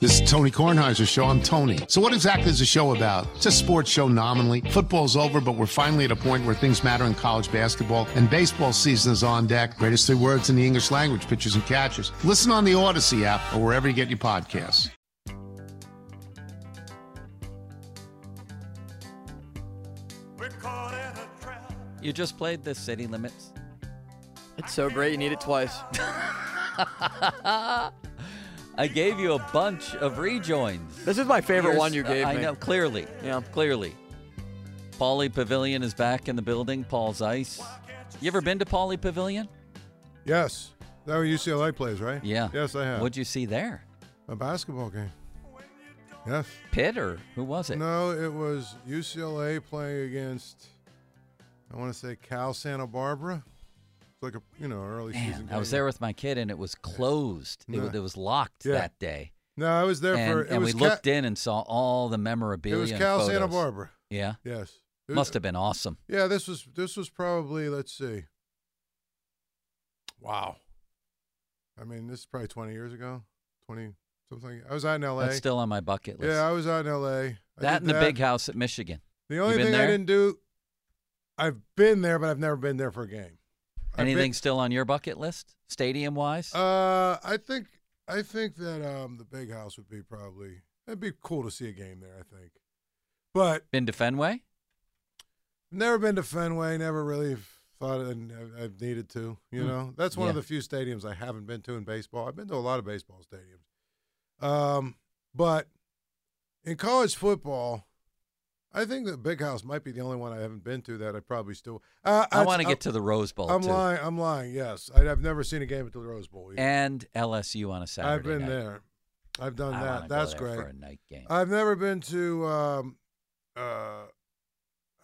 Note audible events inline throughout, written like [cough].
This is Tony Kornheiser's show. I'm Tony. So, what exactly is the show about? It's a sports show nominally. Football's over, but we're finally at a point where things matter in college basketball, and baseball season is on deck. Greatest three words in the English language pitchers and catchers. Listen on the Odyssey app or wherever you get your podcasts. You just played the city limits. It's so great you need it twice. [laughs] I gave you a bunch of rejoins. This is my favorite Yours- one you gave I me. I know, clearly. Yeah. Clearly. Pauley Pavilion is back in the building. Paul Zeise. You ever been to Pauley Pavilion? Yes. That where UCLA plays, right? Yeah. Yes, I have. What'd you see there? A basketball game. Yes. Pitt or who was it? No, it was UCLA playing against, I want to say Cal Santa Barbara. It's like a, you know, early season Man, game. I was there with my kid and it was closed. It, was, it was locked Yeah. that day. No, I was there and for, it and was we looked in and saw all the memorabilia. It was Cal Santa. Barbara. Yeah. Yes. It Must was- have been awesome. Yeah, this was this was probably let's see. Wow. I mean, this is probably 20 years ago. 20 something. I was out in LA. That's still on my bucket list. yeah, I was out in LA. I that and the big house at Michigan. The only thing I didn't do, I've been there, but I've never been there for a game. I've been- Anything still on your bucket list, stadium wise? uh, I think I think that um the big house would be probably it'd be cool to see a game there. I think, but Been to Fenway? never been to Fenway. Never really thought I've- I've needed to. You Hmm. know, that's one of the few stadiums I haven't been to in baseball. I've been to a lot of baseball stadiums, um, but in college football. I think the big house might be the only one I haven't been to that I probably still. Uh, I want to get to the Rose Bowl I'm too, lying. I'm lying. Yes, I, I've never seen a game at the Rose Bowl. either. and LSU on a Saturday. I've been night. there. I've done I that. That's great. for a night game. I've never been to. Um, uh,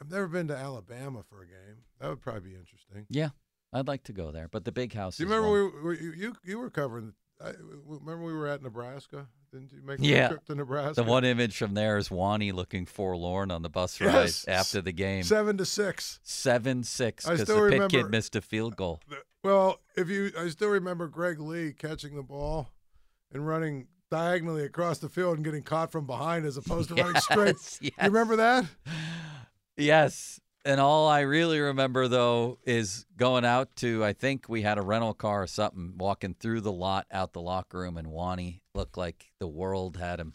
I've never been to Alabama for a game. That would probably be interesting. yeah, I'd like to go there, but the big house. Do you is remember we were, you, you you were covering? I, remember we were at Nebraska? Didn't you make a Yeah. trip to Nebraska? The one image from there is Wanny looking forlorn on the bus ride Yes. after the game. seven to six. Seven six I because still the kid remember- missed a field goal. Well, if you, I still remember Greg Lee catching the ball and running diagonally across the field and getting caught from behind as opposed to [laughs] running straight. Yes, yes. You remember that? Yes. And all I really remember though is going out to I think we had a rental car or something, walking through the lot out the locker room and Wanny looked like the world had him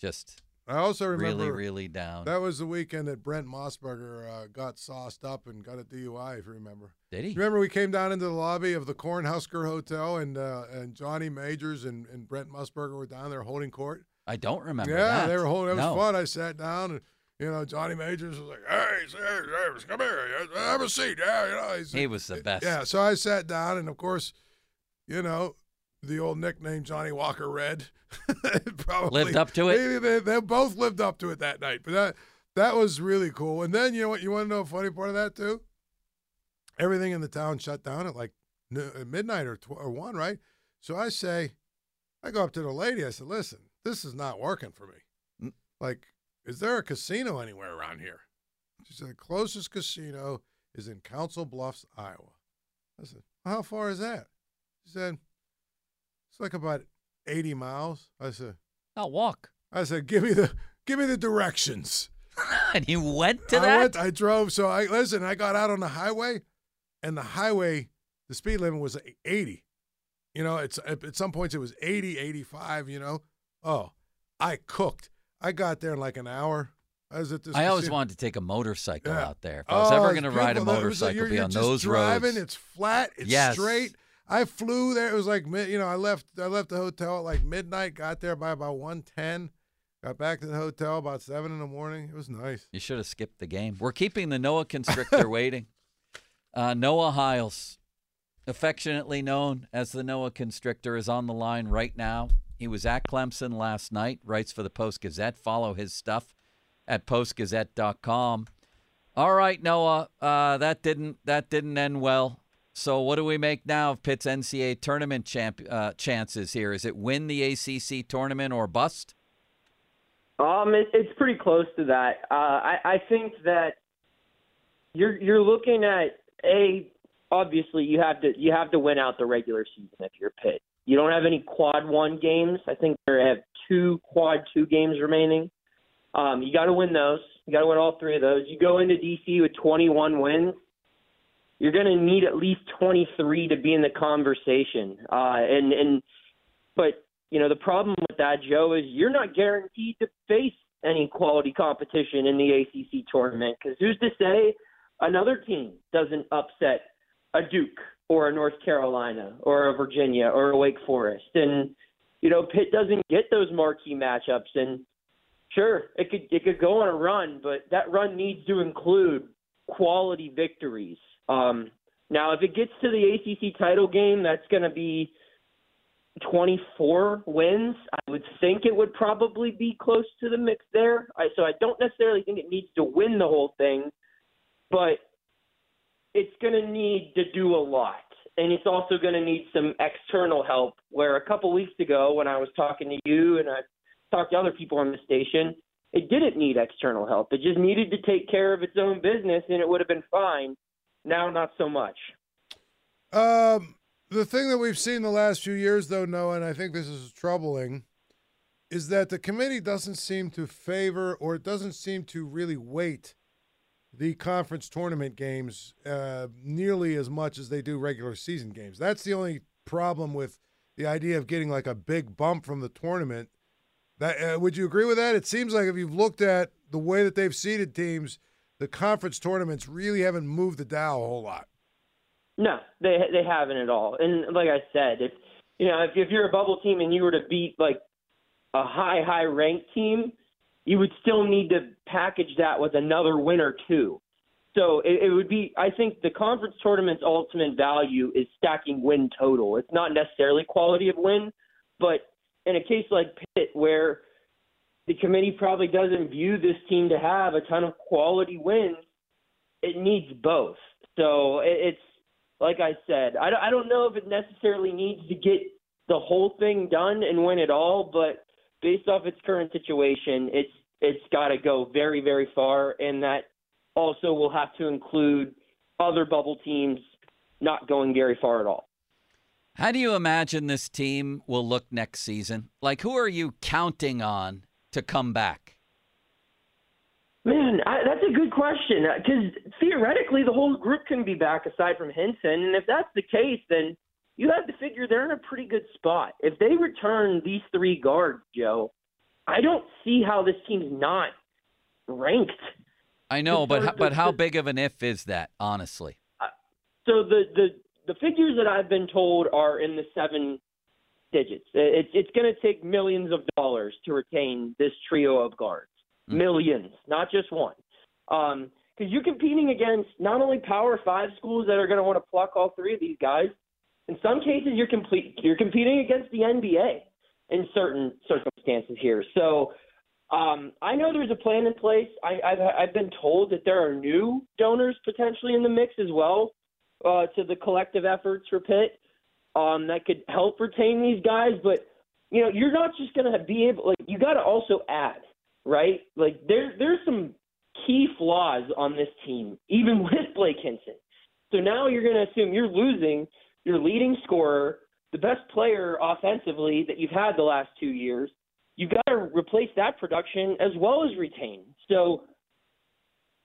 just I also remember really, really down. That was the weekend that Brent Musburger uh, got sauced up and got a DUI, if you remember. Did he? Remember we came down into the lobby of the Cornhusker Hotel and uh, and Johnny Majors and, and Brent Musburger were down there holding court. I don't remember yeah, that. they were holding. It was No. fun. I sat down and you know Johnny Majors was like, "Hey, sir, sir, come here, have a seat." Yeah, you know, he's- He was the best. Yeah, so I sat down and of course, you know. The old nickname Johnny Walker Red [laughs] probably Lived up to it? They, they, both lived up to it that night, but that that was really cool. And then you know what? You want to know a funny part of that too? Everything in the town shut down at like midnight or, tw- or one, right? So I say, I go up to the lady. I said, "Listen, this is not working for me. Mm. Like, is there a casino anywhere around here?" She said, "The closest casino is in Council Bluffs, Iowa." I said, "How far is that?" She said, "It's like about eighty miles." I said, I'll walk. "I said, give me the give me the directions." [laughs] and he went to I that? went, I drove. So I listen. I got out on the highway, and the highway, the speed limit was eighty. You know, it's at some points it was 80, 85, You know, Oh, I cooked. I got there in like an hour. I was at this. I always casino. wanted to take a motorcycle Yeah. out there. If I was oh, ever Oh, going to ride a motorcycle, be on those driving. roads. It's flat. It's Yes. straight. I flew there. It was like mid- you know. I left. I left the hotel at like midnight. Got there by about one ten. Got back to the hotel about seven in the morning. It was nice. You should have skipped the game. We're keeping the Noah Constrictor [laughs] waiting. Uh, Noah Hiles, affectionately known as the Noah Constrictor, is on the line right now. He was at Clemson last night, writes for the Post Gazette. Follow his stuff at postgazette.com. All right, Noah, uh, that didn't that didn't end well. So what do we make now of Pitt's NCAA tournament champ, uh, chances here? Is it win the ACC tournament or bust? Um, it, it's pretty close to that. Uh, I, I think that you're you're looking at a obviously you have to you have to win out the regular season if you're Pitt. You don't have any quad one games. I think they have two quad two games remaining. Um, you got to win those. You got to win all three of those. You go into DC with 21 wins. You're going to need at least 23 to be in the conversation. Uh, and and but you know the problem with that, Joe, is you're not guaranteed to face any quality competition in the ACC tournament because who's to say another team doesn't upset a Duke or a North Carolina or a Virginia or a Wake Forest, and you know Pitt doesn't get those marquee matchups and Sure, it could it could go on a run, but that run needs to include quality victories. Um, now, if it gets to the ACC title game, that's going to be 24 wins. I would think it would probably be close to the mix there. I, so I don't necessarily think it needs to win the whole thing, but it's going to need to do a lot. And it's also going to need some external help. Where a couple weeks ago, when I was talking to you and I talked to other people on the station, it didn't need external help. It just needed to take care of its own business, and it would have been fine. Now, not so much. Um, the thing that we've seen the last few years, though, Noah, and I think this is troubling, is that the committee doesn't seem to favor or it doesn't seem to really weight the conference tournament games uh, nearly as much as they do regular season games. That's the only problem with the idea of getting like a big bump from the tournament. That uh, would you agree with that? It seems like if you've looked at the way that they've seeded teams, the conference tournaments really haven't moved the dial a whole lot. No, they they haven't at all. And like I said, if you know if, if you're a bubble team and you were to beat like a high high ranked team, you would still need to package that with another win or two. So it, it would be. I think the conference tournament's ultimate value is stacking win total. It's not necessarily quality of win, but in a case like Pitt, where the committee probably doesn't view this team to have a ton of quality wins, it needs both. So it's like I said, I, don't- know if it necessarily needs to get the whole thing done and win it all, but based off its current situation, it's it's got to go very very far, and that also will have to include other bubble teams not going very far at all. How do you imagine this team will look next season? Like, who are you counting on to come back? Man, I, that's a good question uh, because theoretically the whole group can be back aside from Hinson, and if that's the case, then you have to figure they're in a pretty good spot. If they return these three guards, Joe, I don't see how this team's not ranked. I know, but Because but how big of an if is that? Honestly, uh, So the the the figures that I've been told are in the seven digits. It's it's going to take millions of dollars to retain this trio of guards. Millions, not just one. Um, because you're competing against not only Power Five schools that are going to want to pluck all three of these guys. In some cases, you're complete. You're competing against the NBA in certain circumstances here. So. Um, I know there's a plan in place. I, I've, I've been told that there are new donors potentially in the mix as well uh, to the collective efforts for Pitt um, that could help retain these guys. But you know, you're not just to be able. Like, you got to also add, right? Like, there there's some key flaws on this team, even [laughs] with Blake Hinson. So now you're to assume you're losing your leading scorer, the best player offensively that you've had the last two years. You've got to replace that production as well as retain. So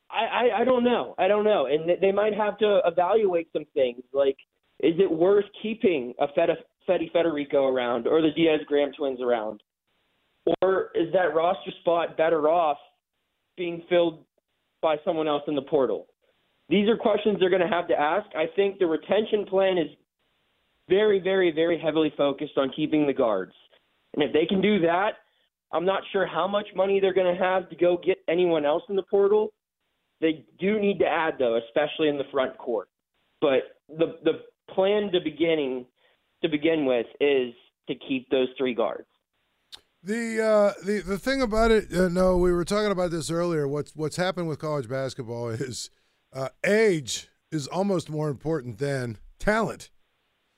I, I, I don't know. I don't know. And they might have to evaluate some things like is it worth keeping a Fed, Fede Federiko around or the Diaz Graham twins around? or is that roster spot better off being filled by someone else in the portal? These are questions they're going to have to ask. I think the retention plan is very, very, very heavily focused on keeping the guards. And if they can do that, I'm not sure how much money they're going to have to go get anyone else in the portal. They do need to add, though, especially in the front court. But the the plan to beginning to begin with is to keep those three guards. The uh, the the thing about it, uh, no, we were talking about this earlier. What's what's happened with college basketball is uh, age is almost more important than talent.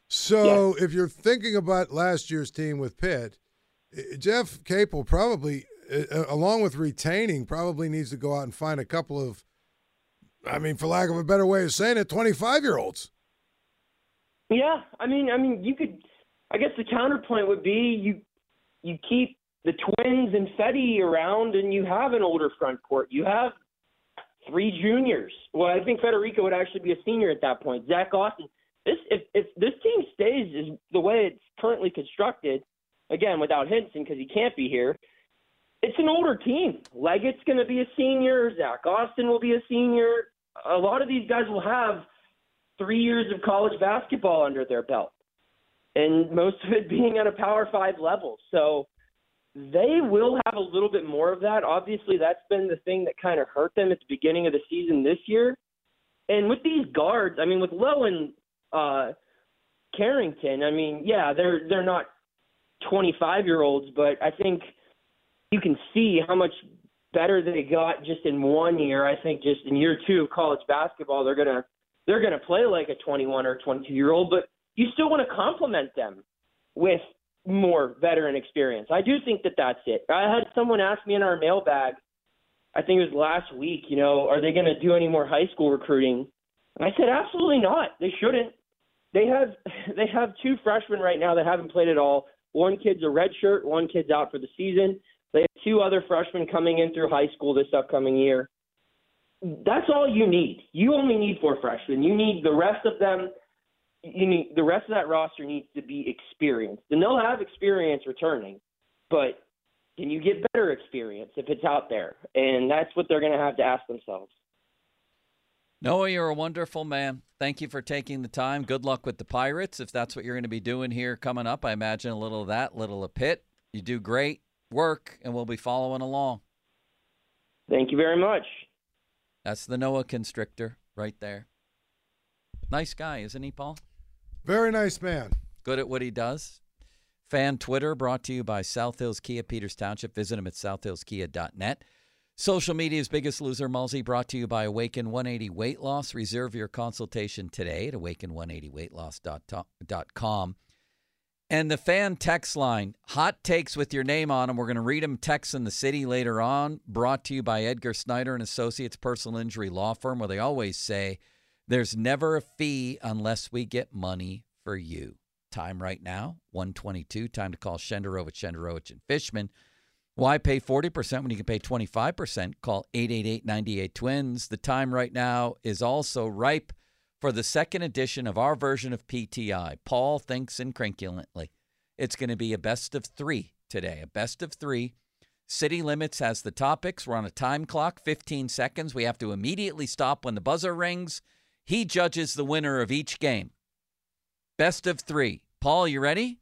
So if you're thinking about last year's team with Pitt, Jeff Capel probably, uh, along with retaining, probably needs to go out and find a couple of, I mean, for lack of a better way of saying it, 25 year olds. Yeah, I mean, I mean, you could. I guess the counterpoint would be you you keep the twins and Fetty around, and you have an older front court. You have three juniors. Well, I think Federiko would actually be a senior at that point. Zach Austin. This if if this team stays is the way it's currently constructed, again without Hinson because he can't be here. It's an older team. Leggett's going to be a senior. Zach Austin will be a senior. A lot of these guys will have three years of college basketball under their belt, and most of it [laughs] being at a Power Five level. So they will have a little bit more of that. Obviously, that's been the thing that kind of hurt them at the beginning of the season this year. And with these guards, I mean, with Lowe and uh, Carrington, I mean, yeah, they're they're not 25 year olds, but I think you can see how much better they got just in one year. I think just in year two of college basketball, they're gonna they're gonna play like a 21 or 22 year old, but you still want to complement them with more veteran experience. I do think that that's it. I had someone ask me in our mailbag, I think it was last week, you know, are they going to do any more high school recruiting? And I said, absolutely not. They shouldn't. They have [laughs] they have two freshmen right now that haven't played at all. One kid's a red shirt, one kid's out for the season. They have two other freshmen coming in through high school this upcoming year. That's all you need. You only need four freshmen. You need the rest of them you need the rest of that roster needs to be experienced, and they'll have experience returning, but can you get better experience if it's out there? And that's what they're going to have to ask themselves. Noah, you're a wonderful man. Thank you for taking the time. Good luck with the Pirates. If that's what you're going to be doing here coming up, I imagine a little of that, little of Pitt. You do great work, and we'll be following along. Thank you very much. That's the Noah Constrictor right there. Nice guy, isn't he, Paul? Very nice man. Good at what he does. Fan Twitter brought to you by South Hills Kia, Peters Township. Visit him at southhillskia.net. Social media's biggest loser, Mulsey, brought to you by Awaken 180 Weight Loss. Reserve your consultation today at awaken180weightloss.com. And the fan text line, hot takes with your name on them. We're going to read them texts in the city later on. Brought to you by Edgar Snyder and Associates Personal Injury Law Firm, where they always say – there's never a fee unless we get money for you. Time right now, 122. Time to call Shenderovich, Shenderovich, and Fishman. Why pay 40% when you can pay 25%? Call 888 Twins. The time right now is also ripe for the second edition of our version of PTI. Paul thinks incrinculantly. It's going to be a best of three today, a best of three. City Limits has the topics. We're on a time clock, 15 seconds. We have to immediately stop when the buzzer rings. He judges the winner of each game. Best of three. Paul, you ready?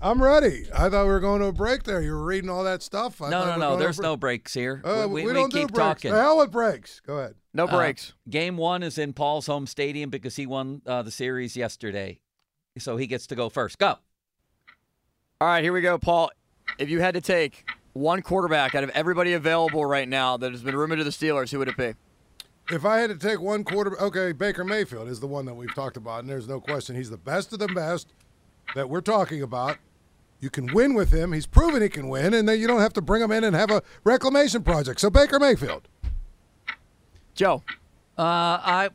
I'm ready. I thought we were going to a break there. You were reading all that stuff. I no, no, no. There's no breaks here. Uh, we, we, we, don't keep do breaks. talking. The hell with breaks. Go ahead. No Uh, breaks. game one is in Paul's home stadium because he won uh, the series yesterday. So he gets to go first. Go. All right, here we go, Paul. If you had to take one quarterback out of everybody available right now that has been rumored to the Steelers, who would it be? If I had to take one quarter, okay, Baker Mayfield is the one that we've talked about, and there's no question he's the best of the best that we're talking about. You can win with him. He's proven he can win, and then you don't have to bring him in and have a reclamation project. So Baker Mayfield. Joe. Uh, I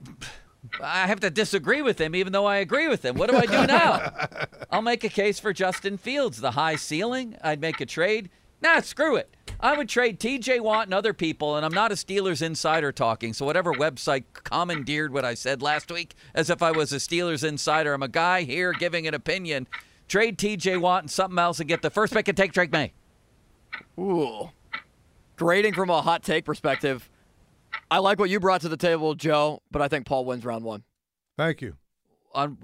I have to disagree with him, even though I agree with him. What do I do now? [laughs] I'll make a case for Justin Fields. The high ceiling. I'd make a trade. Nah, screw it. I would trade T.J. Watt and other people, and I'm not a Steelers insider talking. So whatever website commandeered what I said last week, as if I was a Steelers insider, I'm a guy here giving an opinion. Trade T.J. Watt and something else and get the first pick and take Drake Maye. Ooh. Grading from a hot take perspective, I like what you brought to the table, Joe, but I think Paul wins round one. Thank you. On,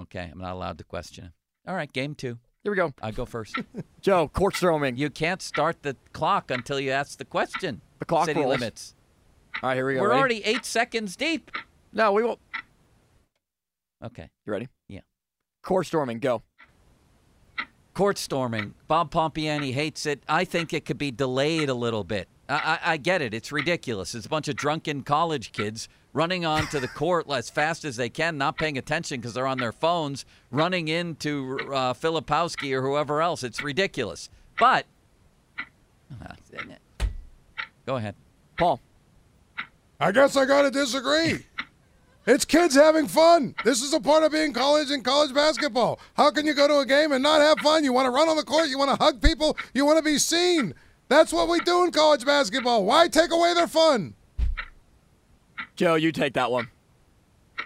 okay, I'm not allowed to question him. All right, game two. Here we go. I go first. [laughs] Joe, court storming. you can't start the clock until you ask the question. The clock City rolls. limits. All right, here we go. We're Ready? already eight seconds deep. No, we won't. Okay. You ready? Yeah. Court storming, go. Court storming. Bob Pompeani hates it. I think it could be delayed a little bit. I, I, get it. It's ridiculous. It's a bunch of drunken college kids running onto the court as fast as they can, not paying attention because they're on their phones, running into uh, Filipowski or whoever else. It's ridiculous. But go ahead. Paul. I guess I got to disagree. It's kids having fun. This is a part of being college and college basketball. How can you go to a game and not have fun? You want to run on the court, you want to hug people, you want to be seen. That's what we do in college basketball. Why take away their fun? Joe, you take that one.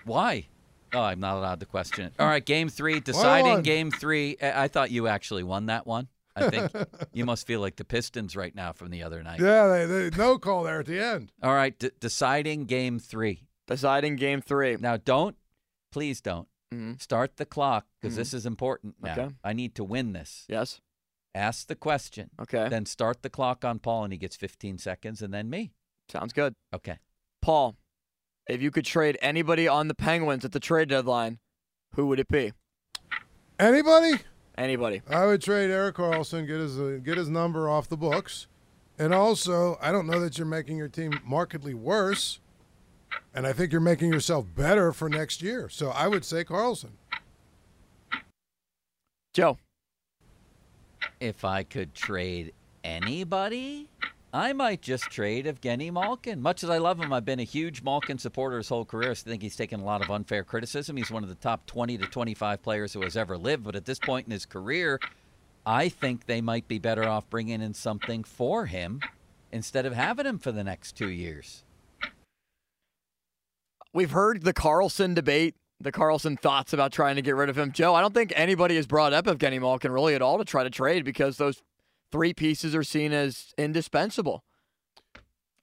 Why? Oh, I'm not allowed to question it. All right, game three, deciding game three. I I thought you actually won that one. I think [laughs] you must feel like the Pistons right now from the other night. Yeah, they, they no call there at the end. All right, d- deciding game three. Deciding game three. Now, don't, please don't Mhm. start the clock because this is important now. Okay. I need to win this. Yes. Ask the question, Okay. then start the clock on Paul, and he gets 15 seconds, and then me. Sounds good. Okay. Paul, if you could trade anybody on the Penguins at the trade deadline, who would it be? Anybody? Anybody. I would trade Erik Karlsson, get his uh, get his number off the books, and also I don't know that you're making your team markedly worse, and I think you're making yourself better for next year. So I would say Karlsson. Joe. If I could trade anybody, I might just trade Evgeny Malkin. Much as I love him, I've been a huge Malkin supporter his whole career. I think he's taken a lot of unfair criticism. He's one of the top 20 to 25 players who has ever lived. But at this point in his career, I think they might be better off bringing in something for him instead of having him for the next two years. We've heard the Karlsson debate, the Karlsson thoughts about trying to get rid of him. Joe, I don't think anybody has brought up Evgeny Malkin really at all to try to trade because those three pieces are seen as indispensable.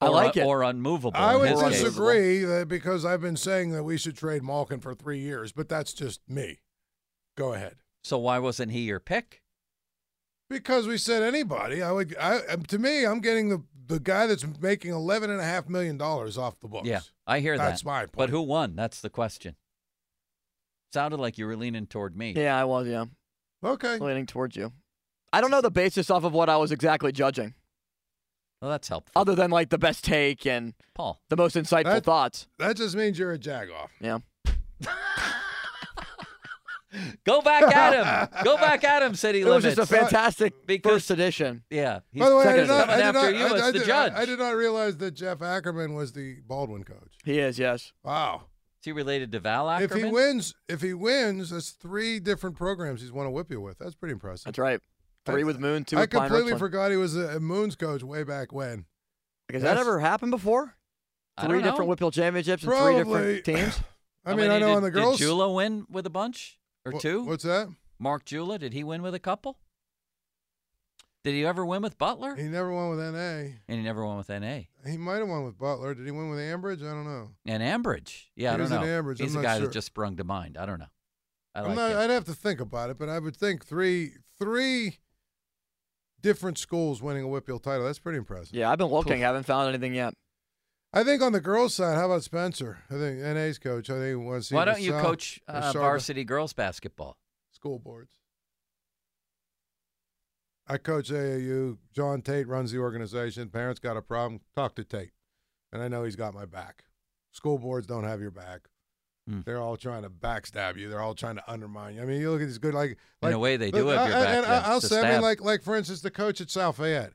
I Or- like it. Or unmovable. I would his case. disagree that because I've been saying that we should trade Malkin for three years, but that's just me. Go ahead. So why wasn't he your pick? Because we said anybody, I would. I um, to me, I'm getting the the guy that's making eleven and a half million dollars off the books. Yeah, I hear that. That's my point. But who won? That's the question. Sounded like you were leaning toward me. yeah, I was, yeah. Okay. Leaning towards you. I don't know the basis off of what I was exactly judging, Well, that's helpful. other than like the best take and Paul. the most insightful That- thoughts. That just means you're a jagoff. Yeah. [laughs] Go back at him. Go back at him, City [laughs] It was just a fantastic Because- first edition. yeah. He's By the way, I did not, I did after not, you I, I the did, judge. I, I did not realize that Jeff Ackerman was the Baldwin coach. He is, yes. Wow. Is he related to Val Ackerman? If he wins, if he wins, that's three different programs he's won a whip you with. That's pretty impressive. That's right. Three I- with Moon, two I with Pine completely Richland. forgot he was a, a Moon's coach way back when. Has that ever happened before? I Three don't know. different WPIAL championships and three different teams? [laughs] I mean, I know did, on the girls. Did Jula win with a bunch or Wha- two? What's that? Mark Jula, did he win with a couple? Did he ever win with Butler? He never won with NA. and he never won with NA. He might have won with Butler. Did he win with Ambridge? I don't know. And Ambridge. Yeah, I don't was know. in Ambridge. He's I'm the not guy sure. that just sprung to mind. I don't know. I I'm like not, him. I'd have to think about it, but I would think three three different schools winning a WPIAL title. That's pretty impressive. Yeah, I've been looking, haven't found anything yet. I think on the girls' side, how about Spencer? I think NA's coach. I think he wants to see Why don't you South- coach uh, varsity girls basketball? school boards? I coach AAU. John Tate runs the organization. Parents got a problem. Talk to Tate, and I know he's got my back. School boards don't have your back. Hmm. They're all trying to backstab you. They're all trying to undermine you. I mean, you look at these good like, In a way, they do Look, have your I- back And to- I, will to say, I mean, like, like for instance, the coach at South Fayette,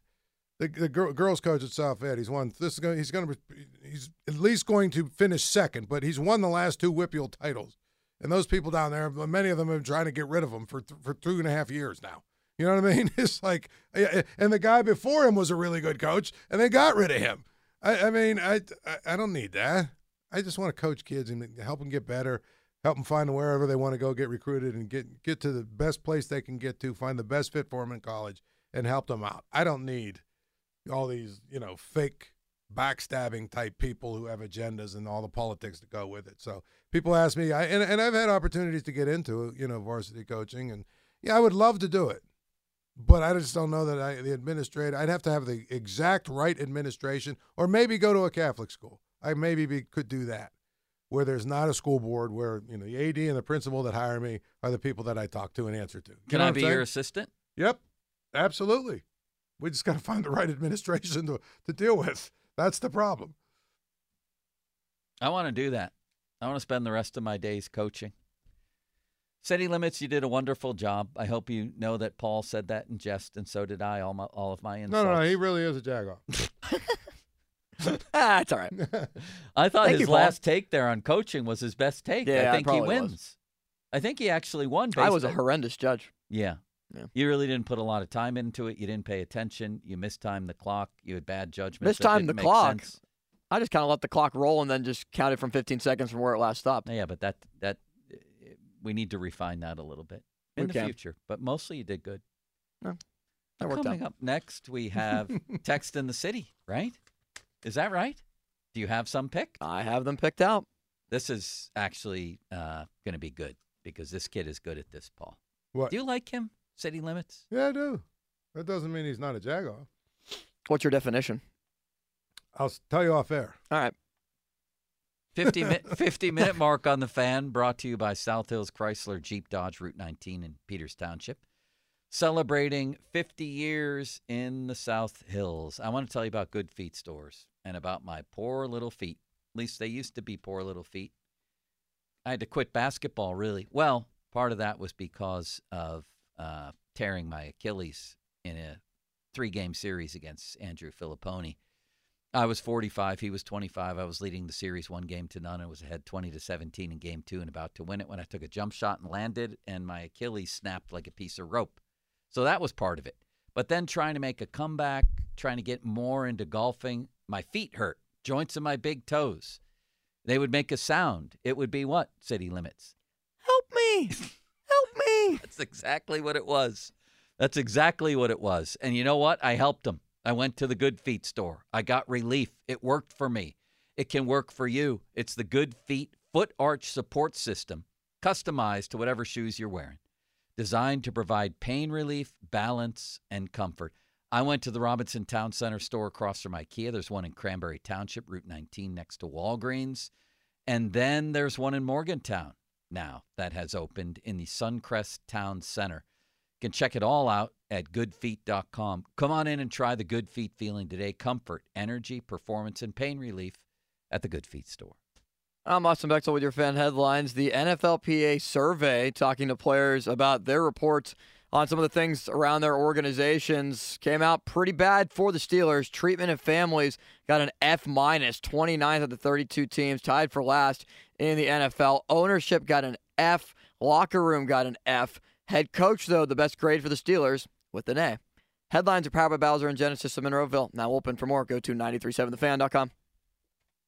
the, the gir- girls' coach at South Fayette, he's won. This is going. He's going to. He's at least going to finish second, but he's won the last two WPIAL titles. And those people down there, many of them have been trying to get rid of him for th- for two and a half years now. You know what I mean? [laughs] It's like, and the guy before him was a really good coach, and they got rid of him. I, I mean, I, I I don't need that. I just want to coach kids and help them get better, help them find wherever they want to go, get recruited, and get get to the best place they can get to, find the best fit for them in college, and help them out. I don't need all these, you know, fake backstabbing type people who have agendas and all the politics that go with it. So people ask me, I, and, and I've had opportunities to get into, you know, varsity coaching, and yeah, I would love to do it, but I just don't know that I, the administrator, I'd have to have the exact right administration, or maybe go to a Catholic school. I maybe be, could do that, where there's not a school board, where you know the AD and the principal that hire me are the people that I talk to and answer to. You Can I be your assistant? Yep, absolutely. We just got to [laughs] find the right administration to, to deal with. That's the problem. I want to do that. I want to spend the rest of my days coaching. City Limits, you did a wonderful job. I hope you know that Paul said that in jest, and so did I. All my, all of my insults. No, no, no, he really is a jagoff. [laughs] [laughs] ah, it's all right. [laughs] I thought Thank his you, last take there on coaching was his best take. Yeah, I think he probably was. wins. I think he actually won. I was a on- horrendous judge. Yeah. Yeah. You really didn't put a lot of time into it. You didn't pay attention. You mistimed the clock. You had bad judgment. Mistimed the clock? I just kind of let the clock roll and then just counted from 15 seconds from where it last stopped. Yeah, but that that we need to refine that a little bit in We the can. future. But mostly you did good. That worked Coming out. up next, we have [laughs] text in the city. Right? Is that right? Do you have some pick? I have them picked out. This is actually uh, going to be good because this kid is good at this, Paul. What? Do you like him? City limits? Yeah, I do. That doesn't mean he's not a jagoff. What's your definition? I'll tell you off air. All right. 50, mi- [laughs] 50 minute mark on the fan brought to you by South Hills Chrysler Jeep Dodge Route 19 in Peters Township. Celebrating 50 years in the South Hills. I want to tell you about Good Feet stores and about my poor little feet. At least they used to be poor little feet. I had to quit basketball, really. Well, part of that was because of uh, tearing my Achilles in a three game series against Andrew Fillipponi. I was 45. He was 25. I was leading the series one game to none. I was ahead 20 to 17 in game two and about to win it when I took a jump shot and landed, and my Achilles snapped like a piece of rope. So that was part of it. But then trying to make a comeback, trying to get more into golfing, my feet hurt, joints in my big toes. They would make a sound. It would be what? City limits. Help me. Help me. [laughs] That's exactly what it was. That's exactly what it was. And you know what? I helped him. I went to the Good Feet store. I got relief. It worked for me. It can work for you. It's the Good Feet foot arch support system, customized to whatever shoes you're wearing, designed to provide pain relief, balance, and comfort. I went to the Robinson Town Center store across from IKEA. There's one in Cranberry Township, Route 19, next to Walgreens. And then there's one in Morgantown now that has opened in the Suncrest Town Center. Can check it all out at goodfeet.com. Come on in and try the Good Feet feeling today. Comfort, energy, performance, and pain relief at the Good Feet store. I'm Austin Bexel with your fan headlines. The NFLPA survey talking to players about their reports on some of the things around their organizations came out pretty bad for the Steelers. Treatment of families got an F minus, 29th of the 32 teams, tied for last in the NFL. Ownership got an F. Locker room got an F. Head coach, though, the best grade for the Steelers with an A. Headlines are powered by Bowser and Genesis of Monroeville. Now open for more. Go to 937thefan.com.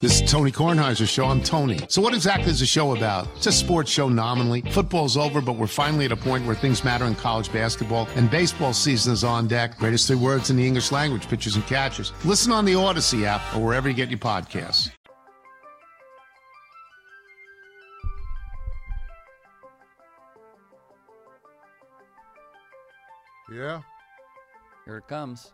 This is Tony Kornheiser's show. I'm Tony. So, what exactly is the show about? It's a sports show nominally. Football's over, but we're finally at a point where things matter in college basketball, and baseball season is on deck. Greatest three words in the English language pitchers and catchers. Listen on the Odyssey app or wherever you get your podcasts. Yeah. Here it comes.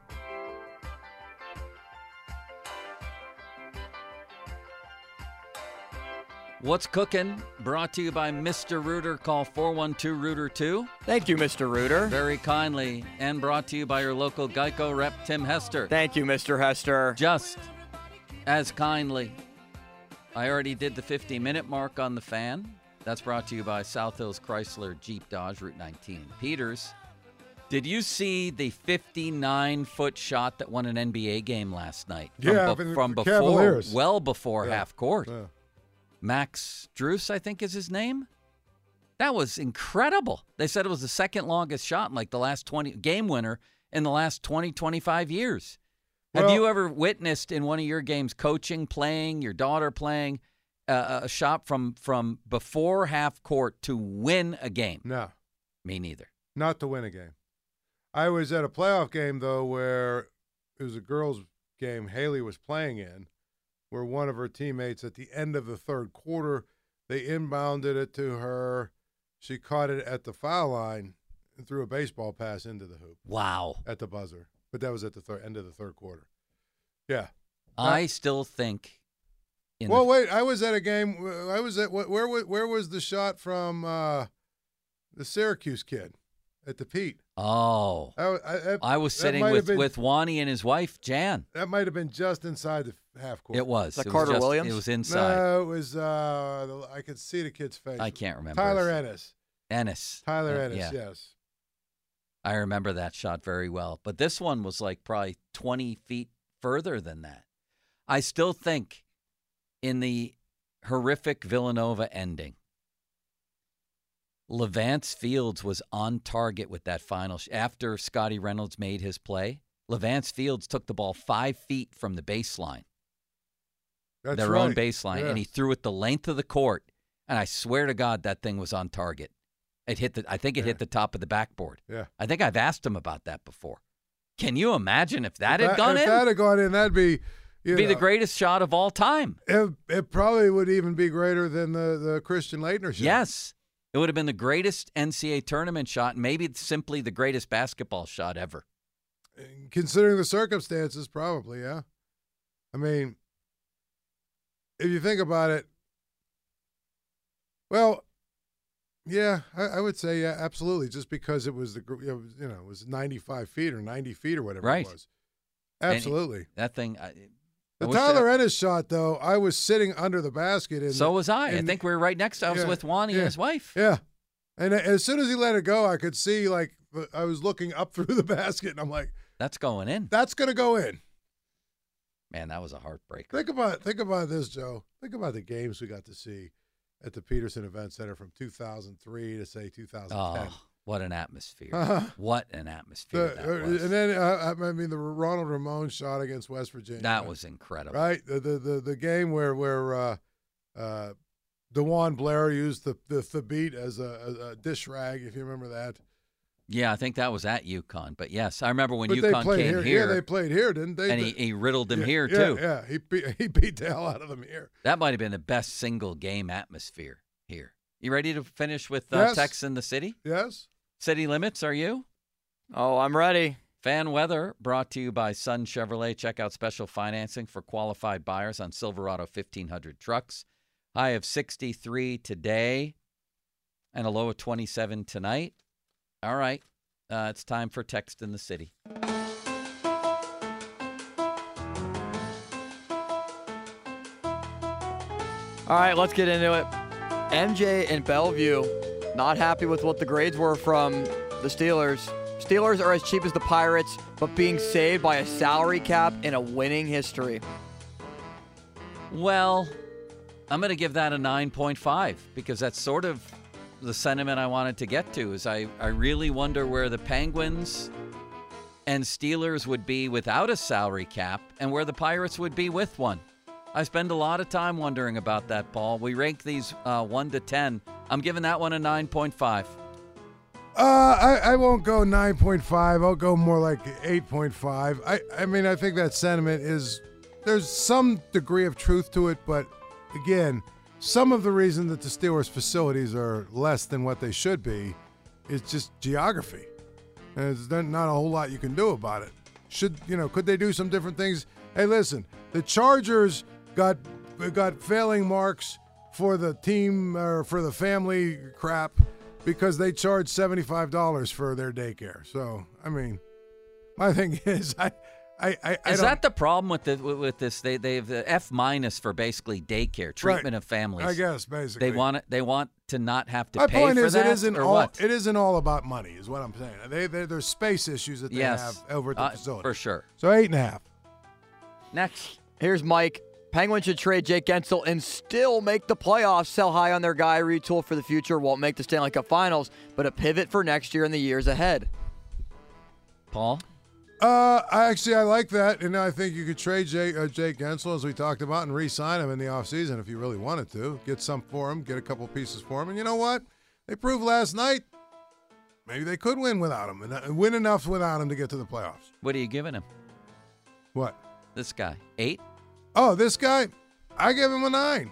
What's cooking? Brought to you by Mr. Rooter. Call 412 Rooter 2. Thank you, Mr. Rooter. Very kindly. And brought to you by your local Geico rep, Tim Hester. Thank you, Mr. Hester. Just as kindly. I already did the 50 minute mark on the fan. That's brought to you by South Hills Chrysler Jeep Dodge Route 19. Peters, did you see the 59 foot shot that won an NBA game last night? From, Yeah, be- from the from before, Cavaliers. well before Yeah, half court. yeah. Max Strus, I think is his name. That was incredible. They said it was the second longest shot in like the last 20 game winner in the last 20, 25 years. Have you ever witnessed in one of your games coaching, playing, your daughter playing uh, a shot from from before half court to win a game? No, Me neither. not to win a game. I was at a playoff game though where it was a girls' game Haley was playing in, where one of her teammates at the end of the third quarter they inbounded it to her. She caught it at the foul line and threw a baseball pass into the hoop Wow. at the buzzer. But that was at the third end of the third quarter. Yeah. I still think. In well, the, wait. I was at a game. I was at where? Where, where was the shot from uh, the Syracuse kid at the Pete? oh, I, I, I was sitting with been- with Wanny and his wife Jan. That might have been just inside the half court. It was. Is that It was Carter just- Williams? It was inside. No, it was. Uh, I could see the kid's face. I can't remember. Tyler Ennis. Ennis. Tyler Uh, Ennis. yeah. Yes. I remember that shot very well. But this one was like probably 20 feet further than that. I still think in the horrific Villanova ending, Levance Fields was on target with that final. Sh- after Scottie Reynolds made his play, Levance Fields took the ball five feet from the baseline, That's their right. own baseline, Yeah. and he threw it the length of the court. And I swear to God, that thing was on target. It hit the. I think it Yeah. hit the top of the backboard. Yeah. I think I've asked him about that before. Can you imagine if that If had gone if in? that had gone in, that'd be. You be the greatest shot of all time. It, it probably would even be greater than the the Christian Laettner shot. Yes. It would have been the greatest NCAA tournament shot, maybe simply the greatest basketball shot ever. considering the circumstances, probably, yeah. I mean, if you think about it, well, yeah, I, I would say yeah, absolutely. Just because it was the gr- it was, you know it was ninety five feet or ninety feet or whatever Right. it was, And he- absolutely. That thing. I, the Tyler that- Ennis shot, though, I was sitting under the basket, and so was I. I think we were right next. to I was yeah, with Wanny yeah, and his wife. Yeah, and as soon as he let it go, I could see like I was looking up [laughs] through the basket, and I'm like, That's going in. that's gonna go in. Man, that was a heartbreaker. Think about think about this, Joe. Think about the games we got to see at the Peterson Event Center from 2003 to say 2010. Oh, what an atmosphere! Uh-huh. What an atmosphere The- that uh, was. and then uh, I mean the Ronald Ramon shot against West Virginia. that was incredible. right. The the the, the game where where uh, uh, DeJuan Blair used the the, Thabeet as a, a dish rag, if you remember that. Yeah, I think that was at UConn. But yes, I remember when but UConn came here. here, Yeah, they played here, didn't they? and he, he riddled them Yeah, here yeah, too. Yeah, he beat, [laughs] he beat the hell out of them here. That might have been the best single game atmosphere here. You ready to finish with uh, Yes. Tex in the city? Yes. City limits, are you? Oh, I'm ready. Fan weather brought to you by Sun Chevrolet. Check out special financing for qualified buyers on Silverado 1500 trucks. High of 63 today and a low of 27 tonight. All right. Uh, it's time for Text in the City. All right, let's get into it. MJ and Bellevue not happy with what the grades were from the Steelers. Steelers are as cheap as the Pirates, but being saved by a salary cap in a winning history. Well, I'm going to give that a 9.5 because that's sort of the sentiment I wanted to get to is I, I really wonder where the Penguins and Steelers would be without a salary cap and where the Pirates would be with one. I spend a lot of time wondering about that, Paul. We rank these uh, 1 to 10. I'm giving that one a 9.5. Uh, I, I won't go 9.5. I'll go more like 8.5. I, I mean, I think that sentiment is, there's some degree of truth to it, but again, some of the reason that the Steelers' facilities are less than what they should be is just geography. And there's not a whole lot you can do about it. Should you know? Could they do some different things? Hey, listen, the Chargers got got failing marks for the team or for the family crap because they charge seventy five dollars for their daycare. So I mean, my [laughs] thing is, I, I, I, I Is that the problem with the with with this? They they have the F minus for basically daycare treatment of families. I guess basically they want it. They want to not have to My pay point for is, that. it isn't or all. what? It isn't all about money, is what I'm saying. They, they there's space issues that they yes, have over at the uh, facility for sure. So eight and a half. Next, Here's Mike. Penguins should trade Jake Guentzel and still make the playoffs. Sell high on their guy, retool for the future. Won't make the Stanley Cup Finals, but a pivot for next year and the years ahead. Paul. Uh, I actually I like that, and I think you could trade Jake, uh, Jake Guentzel as we talked about and re-sign him in the offseason if you really wanted to. Get some for him, get a couple pieces for him, and you know what? They proved last night maybe they could win without him and uh, win enough without him to get to the playoffs. What are you giving him? What? This guy eight. Oh, this guy, I give him a nine.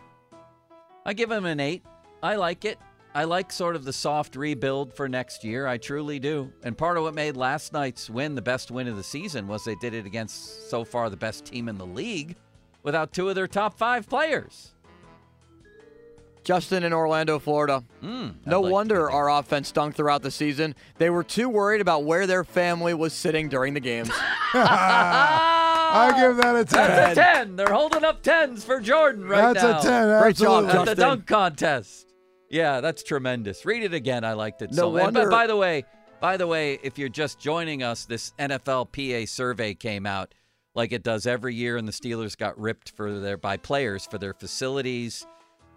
I give him an eight. I like it. I like sort of the soft rebuild for next year. I truly do. And part of what made last night's win the best win of the season was they did it against so far the best team in the league without two of their top five players. Justin in Orlando, Florida. Mm, No like wonder our offense stunk throughout the season. They were too worried about where their family was sitting during the games. [laughs] [laughs] I give that a ten. That's a 10. They're holding up 10s for Jordan right That's now. That's a ten. Great job, absolutely. At the dunk contest. Yeah, that's tremendous. Read it again. I liked it No so. And wonder- by the way, by the way, if you're just joining us, this NFLPA survey came out like it does every year, and the Steelers got ripped for their by players for their facilities,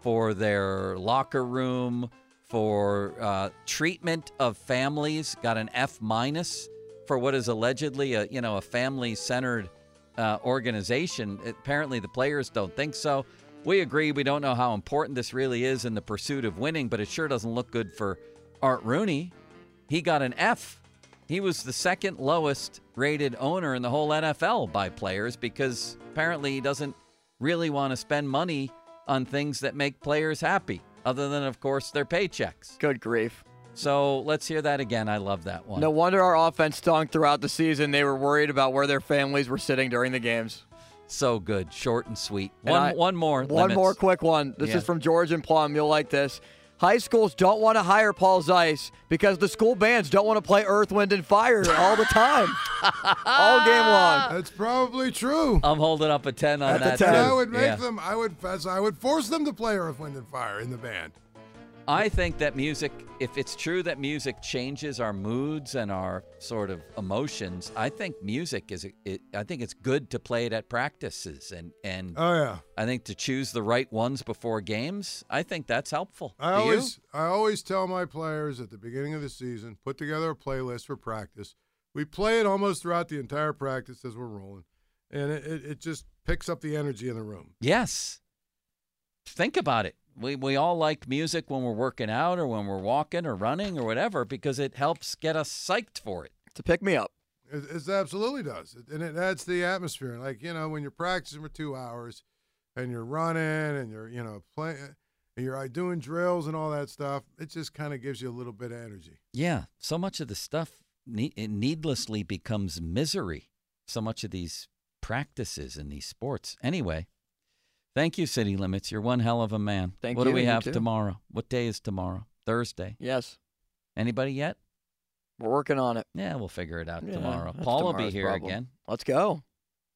for their locker room, for uh, treatment of families. Got an F minus for what is allegedly a you know a family centered uh, organization. Apparently, the players don't think so. We agree. We don't know how important this really is in the pursuit of winning, but it sure doesn't look good for Art Rooney. He got an F. He was the second lowest rated owner in the whole NFL by players because apparently he doesn't really want to spend money on things that make players happy, other than, of course, their paychecks. Good grief. So let's hear that again. I love that one. No wonder our offense stunk throughout the season. They were worried about where their families were sitting during the games. So good. Short and sweet. And One, I- one more. One limits. more quick one. This Yeah. is from George and Plum. You'll like this. High schools don't want to hire Paul Zeise because the school bands don't want to play Earth, Wind, and Fire all the time, [laughs] all game long. That's probably true. I'm holding up a 10 on At the that. 10. too. I would make Yeah. them. I would. I would force them to play Earth, Wind, and Fire in the band. I think that music, if it's true that music changes our moods and our sort of emotions, I think music is. It, I think it's good to play it at practices and and Oh yeah. I think to choose the right ones before games. I think that's helpful. I Do you? always I always tell my players at the beginning of the season, put together a playlist for practice. We play it almost throughout the entire practice as we're rolling. And it, it, it just picks up the energy in the room. Yes. Think about it. We we all like music when we're working out or when we're walking or running or whatever because it helps get us psyched for it. To pick me up. It, it absolutely does. And it adds to the atmosphere. Like, you know, when you're practicing for two hours and you're running and you're, you know, playing and you're uh, doing drills and all that stuff, it just kind of gives you a little bit of energy. Yeah, so much of the stuff ne- it needlessly becomes misery. So much of these practices and these sports. Anyway, thank you, City Limits. You're one hell of a man. Thank what do we have too. tomorrow? What day is tomorrow? Thursday. Yes, Anybody yet? we're working on it. Yeah, we'll figure it out Yeah, tomorrow. Paul will be here problem. again. Let's go.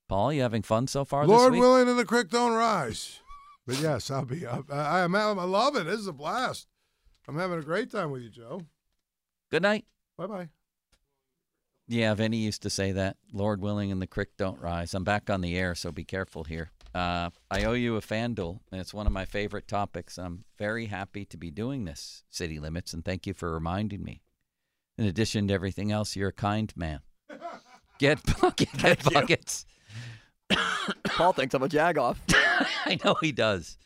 Paul, you having fun so far this Lord week? willing, and the creek don't rise. But yes, I'll be up. I, I'm, I love it. This is a blast. I'm having a great time with you, Joe. Good night. Bye bye. Yeah, Vinny used to say that. Lord willing, and the creek don't rise. I'm back on the air, so be careful here. Uh, I owe you a fan duel, and it's one of my favorite topics. I'm very happy to be doing this, City Limits, and thank you for reminding me. In addition to everything else, you're a kind man. [laughs] Get bucket, [laughs] get buckets. [coughs] Paul thinks I'm a jagoff. [laughs] I know he does.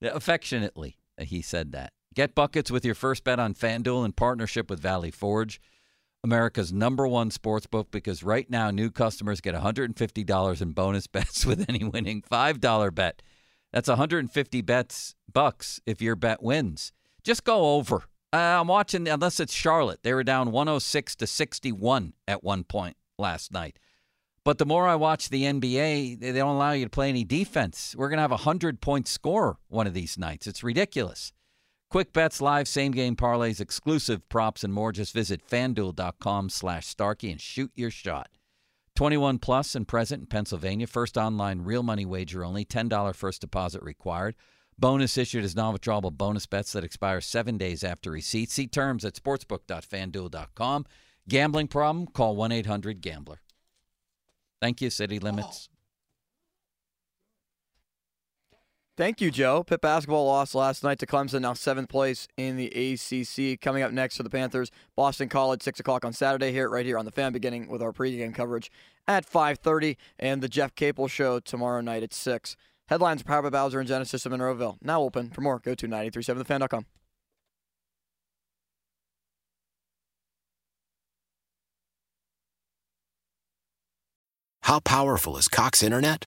Affectionately, he said that. Get buckets with your first bet on FanDuel in partnership with Valley Forge, America's number one sports book, because right now new customers get $150 in bonus [laughs] bets with any winning $5 bet. That's 150 bets bucks if your bet wins. Just go over Uh, I'm watching, unless it's Charlotte. They were down 106 to 61 at one point last night. But the more I watch the NBA, they don't allow you to play any defense. We're going to have a 100 point score one of these nights. It's ridiculous. Quick bets, live, same game parlays, exclusive props, and more. Just visit fanduel.com slash Starkey and shoot your shot. 21 plus and present in Pennsylvania. First online real money wager only. $10 first deposit required. Bonus issued as non withdrawable bonus bets that expire seven days after receipt. See terms at sportsbook.fanduel.com. Gambling problem? Call 1 800 Gambler. Thank you, City Limits. Thank you, Joe. Pitt basketball lost last night to Clemson, now seventh place in the ACC. Coming up next for the Panthers, Boston College, six o'clock on Saturday here, right here on the Fan, beginning with our pregame coverage at 5:30, and the Jeff Capel Show tomorrow night at six. Headlines powered by Bowser and Genesis of Monroeville. Now open. For more, go to 937thefan.com. How powerful is Cox Internet?